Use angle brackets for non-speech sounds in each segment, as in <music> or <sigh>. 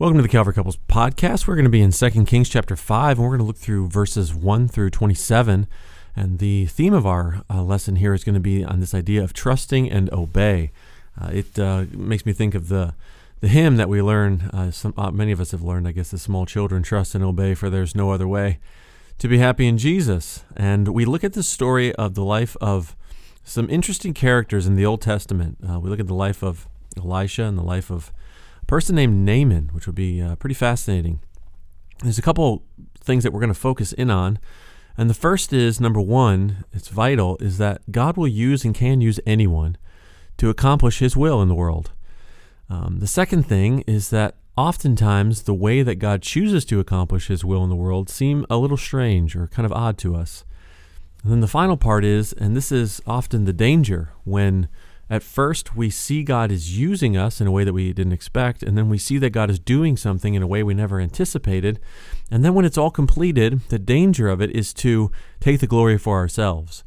Welcome to the Calvary Couples podcast. We're going to be in 2 Kings chapter 5, and we're going to look through verses 1 through 27. And the theme of our uh, lesson here is going to be on this idea of trusting and obey. Uh, it uh, makes me think of the the hymn that we learn. Uh, some uh, many of us have learned, I guess, as small children: "Trust and obey, for there's no other way to be happy in Jesus." And we look at the story of the life of some interesting characters in the Old Testament. Uh, we look at the life of Elisha and the life of person named Naaman, which would be uh, pretty fascinating. There's a couple things that we're going to focus in on. And the first is number one, it's vital, is that God will use and can use anyone to accomplish his will in the world. Um, the second thing is that oftentimes the way that God chooses to accomplish his will in the world seem a little strange or kind of odd to us. And then the final part is, and this is often the danger when at first, we see God is using us in a way that we didn't expect, and then we see that God is doing something in a way we never anticipated. And then when it's all completed, the danger of it is to take the glory for ourselves.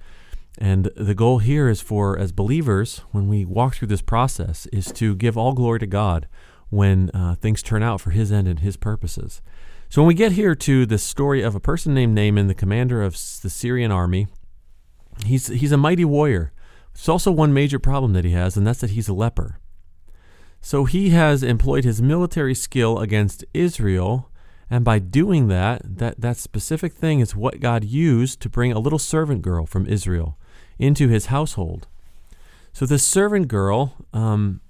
And the goal here is for, as believers, when we walk through this process, is to give all glory to God when uh, things turn out for His end and His purposes. So when we get here to the story of a person named Naaman, the commander of the Syrian army, he's, he's a mighty warrior. There's also one major problem that he has, and that's that he's a leper. So he has employed his military skill against Israel, and by doing that, that, that specific thing is what God used to bring a little servant girl from Israel into his household. So this servant girl, um,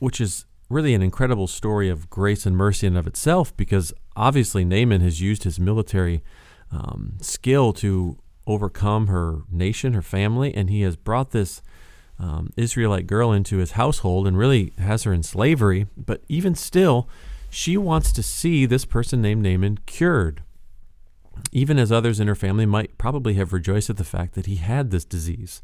which is really an incredible story of grace and mercy in of itself, because obviously Naaman has used his military um, skill to overcome her nation, her family, and he has brought this um, Israelite girl into his household and really has her in slavery. But even still, she wants to see this person named Naaman cured. Even as others in her family might probably have rejoiced at the fact that he had this disease.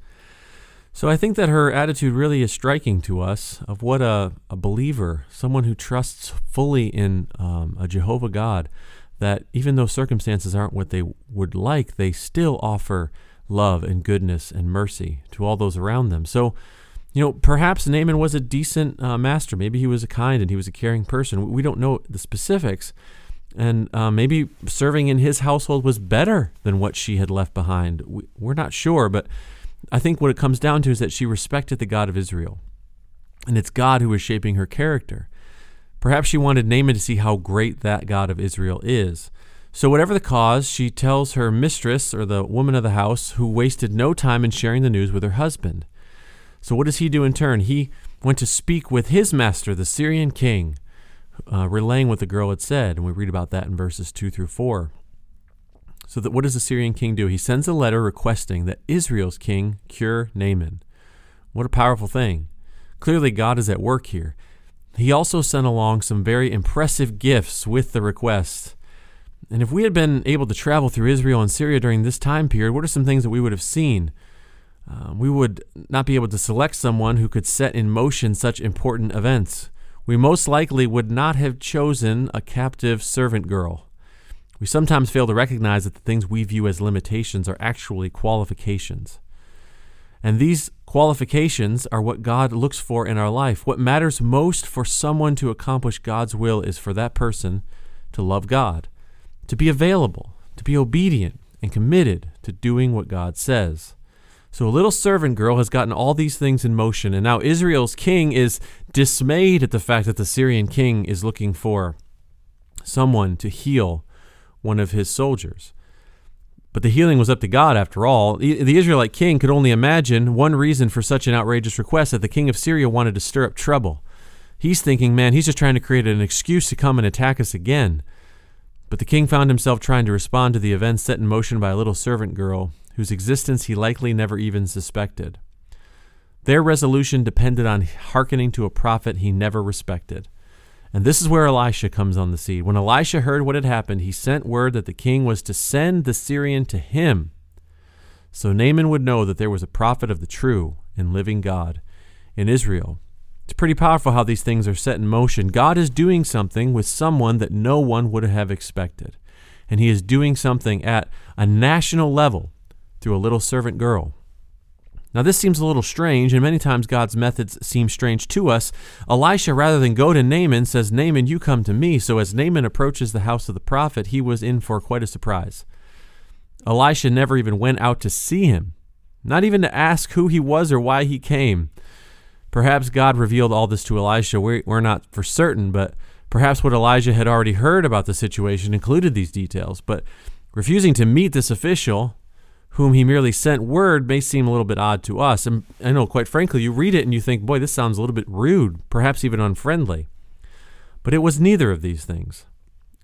So I think that her attitude really is striking to us of what a, a believer, someone who trusts fully in um, a Jehovah God, that even though circumstances aren't what they would like, they still offer love and goodness and mercy to all those around them. So, you know, perhaps Naaman was a decent uh, master. Maybe he was a kind and he was a caring person. We don't know the specifics. And uh, maybe serving in his household was better than what she had left behind. We, we're not sure, but I think what it comes down to is that she respected the God of Israel. And it's God who is shaping her character. Perhaps she wanted Naaman to see how great that God of Israel is. So, whatever the cause, she tells her mistress or the woman of the house who wasted no time in sharing the news with her husband. So, what does he do in turn? He went to speak with his master, the Syrian king, uh, relaying what the girl had said. And we read about that in verses 2 through 4. So, that, what does the Syrian king do? He sends a letter requesting that Israel's king cure Naaman. What a powerful thing. Clearly, God is at work here. He also sent along some very impressive gifts with the request. And if we had been able to travel through Israel and Syria during this time period, what are some things that we would have seen? Uh, we would not be able to select someone who could set in motion such important events. We most likely would not have chosen a captive servant girl. We sometimes fail to recognize that the things we view as limitations are actually qualifications. And these qualifications are what God looks for in our life. What matters most for someone to accomplish God's will is for that person to love God, to be available, to be obedient, and committed to doing what God says. So a little servant girl has gotten all these things in motion, and now Israel's king is dismayed at the fact that the Syrian king is looking for someone to heal one of his soldiers. But the healing was up to God after all. The Israelite king could only imagine one reason for such an outrageous request that the king of Syria wanted to stir up trouble. He's thinking, man, he's just trying to create an excuse to come and attack us again. But the king found himself trying to respond to the events set in motion by a little servant girl whose existence he likely never even suspected. Their resolution depended on hearkening to a prophet he never respected. And this is where Elisha comes on the scene. When Elisha heard what had happened, he sent word that the king was to send the Syrian to him. So Naaman would know that there was a prophet of the true and living God in Israel. It's pretty powerful how these things are set in motion. God is doing something with someone that no one would have expected. And he is doing something at a national level through a little servant girl. Now, this seems a little strange, and many times God's methods seem strange to us. Elisha, rather than go to Naaman, says, Naaman, you come to me. So, as Naaman approaches the house of the prophet, he was in for quite a surprise. Elisha never even went out to see him, not even to ask who he was or why he came. Perhaps God revealed all this to Elisha. We're not for certain, but perhaps what Elijah had already heard about the situation included these details. But refusing to meet this official whom he merely sent word may seem a little bit odd to us. And I know, quite frankly, you read it and you think, boy, this sounds a little bit rude, perhaps even unfriendly. But it was neither of these things.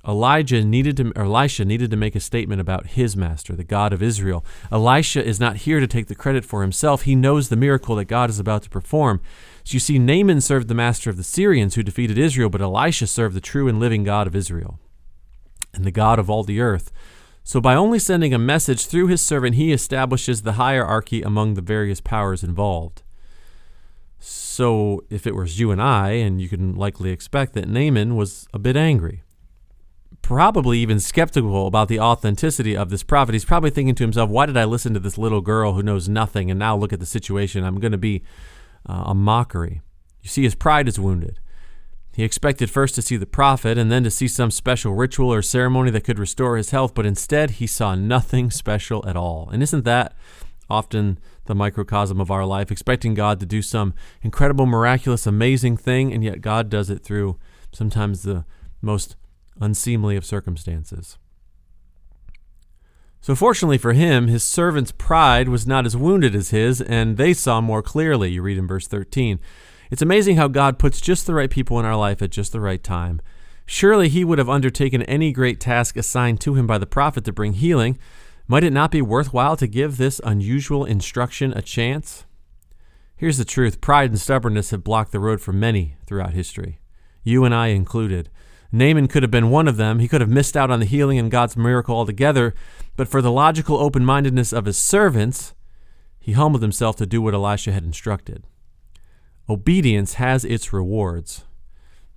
Elijah needed to, Elisha needed to make a statement about his master, the God of Israel. Elisha is not here to take the credit for himself. He knows the miracle that God is about to perform. So you see, Naaman served the master of the Syrians who defeated Israel, but Elisha served the true and living God of Israel and the God of all the earth. So, by only sending a message through his servant, he establishes the hierarchy among the various powers involved. So, if it was you and I, and you can likely expect that Naaman was a bit angry, probably even skeptical about the authenticity of this prophet. He's probably thinking to himself, why did I listen to this little girl who knows nothing? And now look at the situation. I'm going to be uh, a mockery. You see, his pride is wounded. He expected first to see the prophet and then to see some special ritual or ceremony that could restore his health, but instead he saw nothing special at all. And isn't that often the microcosm of our life, expecting God to do some incredible, miraculous, amazing thing, and yet God does it through sometimes the most unseemly of circumstances? So, fortunately for him, his servant's pride was not as wounded as his, and they saw more clearly. You read in verse 13. It's amazing how God puts just the right people in our life at just the right time. Surely he would have undertaken any great task assigned to him by the prophet to bring healing. Might it not be worthwhile to give this unusual instruction a chance? Here's the truth pride and stubbornness have blocked the road for many throughout history, you and I included. Naaman could have been one of them. He could have missed out on the healing and God's miracle altogether, but for the logical open mindedness of his servants, he humbled himself to do what Elisha had instructed. Obedience has its rewards.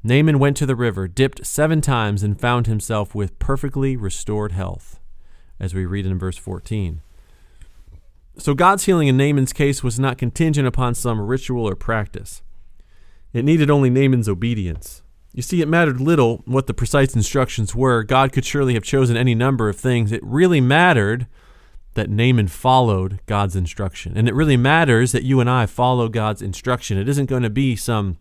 Naaman went to the river, dipped seven times, and found himself with perfectly restored health, as we read in verse 14. So God's healing in Naaman's case was not contingent upon some ritual or practice. It needed only Naaman's obedience. You see, it mattered little what the precise instructions were. God could surely have chosen any number of things. It really mattered that Naaman followed God's instruction. And it really matters that you and I follow God's instruction. It isn't going to be some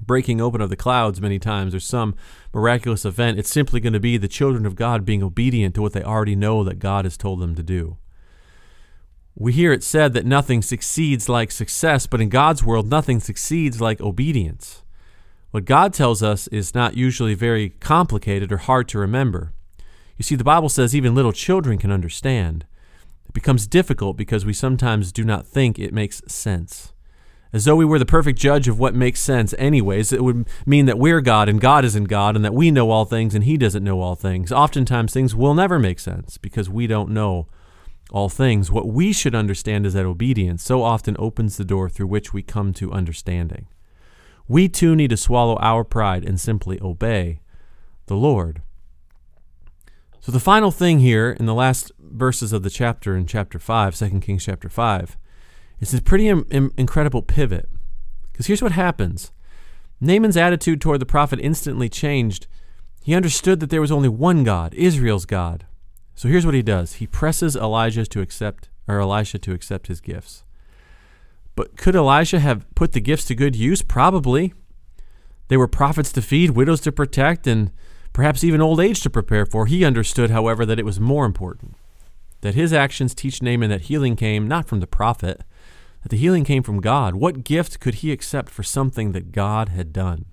breaking open of the clouds many times or some miraculous event. It's simply going to be the children of God being obedient to what they already know that God has told them to do. We hear it said that nothing succeeds like success, but in God's world, nothing succeeds like obedience. What God tells us is not usually very complicated or hard to remember. You see, the Bible says even little children can understand. Becomes difficult because we sometimes do not think it makes sense. As though we were the perfect judge of what makes sense, anyways, it would mean that we're God and God isn't God and that we know all things and He doesn't know all things. Oftentimes, things will never make sense because we don't know all things. What we should understand is that obedience so often opens the door through which we come to understanding. We too need to swallow our pride and simply obey the Lord. So, the final thing here in the last verses of the chapter in chapter 5, 2 Kings chapter 5, is a pretty Im- Im- incredible pivot. Because here's what happens Naaman's attitude toward the prophet instantly changed. He understood that there was only one God, Israel's God. So here's what he does. He presses Elijah to accept or Elisha to accept his gifts. But could Elisha have put the gifts to good use? Probably. They were prophets to feed, widows to protect, and perhaps even old age to prepare for. He understood, however, that it was more important that his actions teach Naaman that healing came not from the prophet, that the healing came from God. What gift could he accept for something that God had done?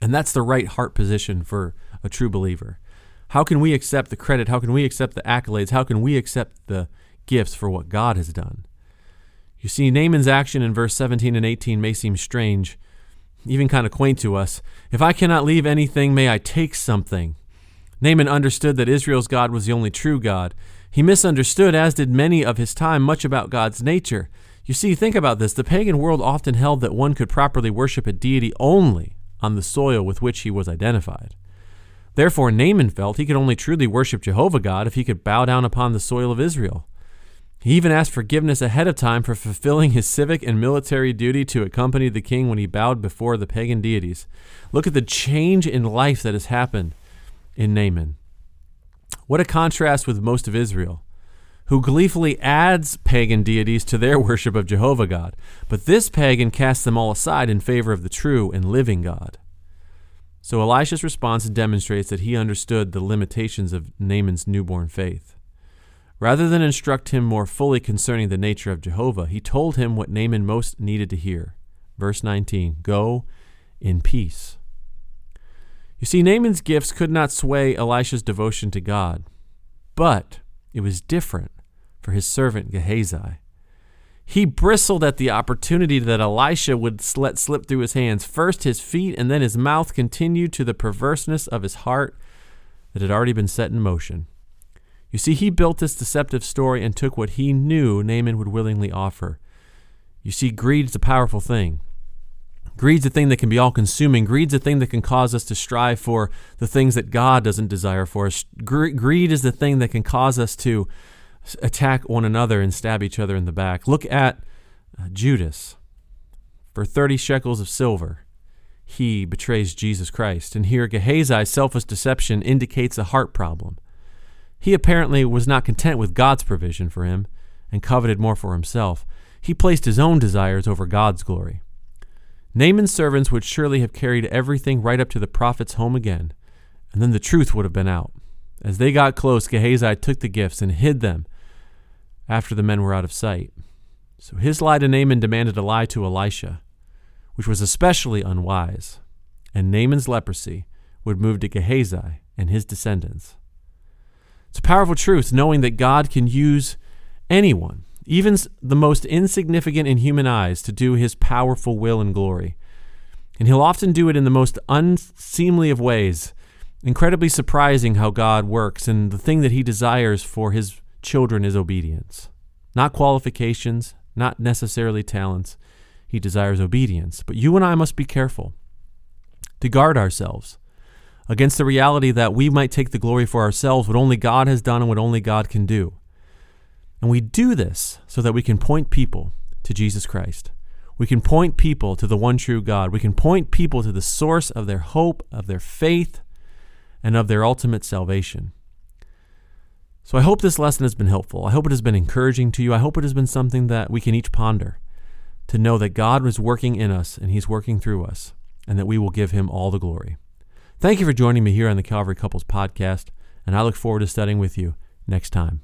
And that's the right heart position for a true believer. How can we accept the credit? How can we accept the accolades? How can we accept the gifts for what God has done? You see, Naaman's action in verse 17 and 18 may seem strange, even kind of quaint to us. If I cannot leave anything, may I take something. Naaman understood that Israel's God was the only true God. He misunderstood, as did many of his time, much about God's nature. You see, think about this. The pagan world often held that one could properly worship a deity only on the soil with which he was identified. Therefore, Naaman felt he could only truly worship Jehovah God if he could bow down upon the soil of Israel. He even asked forgiveness ahead of time for fulfilling his civic and military duty to accompany the king when he bowed before the pagan deities. Look at the change in life that has happened in Naaman. What a contrast with most of Israel, who gleefully adds pagan deities to their <laughs> worship of Jehovah God. But this pagan casts them all aside in favor of the true and living God. So Elisha's response demonstrates that he understood the limitations of Naaman's newborn faith. Rather than instruct him more fully concerning the nature of Jehovah, he told him what Naaman most needed to hear. Verse 19 Go in peace. You see, Naaman's gifts could not sway Elisha's devotion to God, but it was different for his servant Gehazi. He bristled at the opportunity that Elisha would let slip through his hands. First his feet and then his mouth continued to the perverseness of his heart that had already been set in motion. You see, he built this deceptive story and took what he knew Naaman would willingly offer. You see, greed's a powerful thing. Greed's a thing that can be all consuming. Greed's a thing that can cause us to strive for the things that God doesn't desire for us. Greed is the thing that can cause us to attack one another and stab each other in the back. Look at uh, Judas. For 30 shekels of silver, he betrays Jesus Christ. And here, Gehazi's selfish deception indicates a heart problem. He apparently was not content with God's provision for him and coveted more for himself. He placed his own desires over God's glory. Naaman's servants would surely have carried everything right up to the prophet's home again, and then the truth would have been out. As they got close, Gehazi took the gifts and hid them after the men were out of sight. So his lie to Naaman demanded a lie to Elisha, which was especially unwise, and Naaman's leprosy would move to Gehazi and his descendants. It's a powerful truth knowing that God can use anyone, even the most insignificant in human eyes, to do his powerful will and glory. And he'll often do it in the most unseemly of ways. Incredibly surprising how God works, and the thing that he desires for his children is obedience. Not qualifications, not necessarily talents. He desires obedience. But you and I must be careful to guard ourselves against the reality that we might take the glory for ourselves, what only God has done and what only God can do. And we do this so that we can point people to Jesus Christ. We can point people to the one true God. We can point people to the source of their hope, of their faith, and of their ultimate salvation. So I hope this lesson has been helpful. I hope it has been encouraging to you. I hope it has been something that we can each ponder to know that God is working in us and He's working through us, and that we will give Him all the glory. Thank you for joining me here on the Calvary Couples Podcast, and I look forward to studying with you next time.